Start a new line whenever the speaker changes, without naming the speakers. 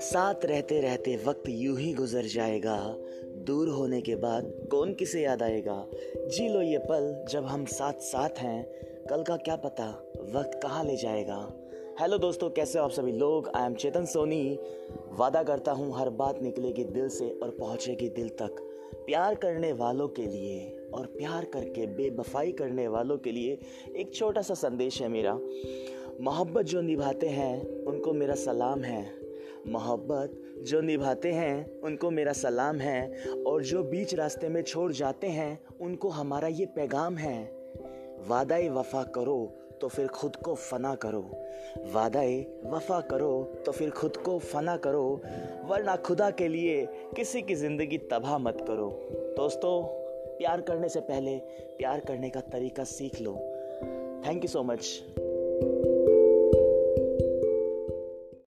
साथ रहते रहते वक्त यूँ ही गुजर जाएगा। दूर होने के बाद कौन किसे याद आएगा? जी लो ये पल जब हम साथ साथ हैं, कल का क्या पता वक्त कहाँ ले जाएगा? हेलो दोस्तों, कैसे हो आप सभी लोग? I am Chetan Soni. वादा करता हूँ हर बात निकलेगी दिल से और पहुँचेगी दिल तक। प्यार करने वालों के लिए और प्यार करके बेवफाई करने वालों के लिए एक छोटा सा संदेश है मेरा। मोहब्बत जो निभाते हैं, उनको मेरा सलाम है। मोहब्बत जो निभाते हैं, उनको मेरा सलाम है। और जो बीच रास्ते में छोड़ जाते हैं, उनको हमारा ये पैगाम है। वादा वफा करो तो फिर खुद को फना करो। वादा वफा करो तो फिर खुद को फना करो। वरना खुदा के लिए किसी की ज़िंदगी तबाह मत करो। दोस्तों, प्यार करने से पहले प्यार करने का तरीका सीख लो। Thank you so much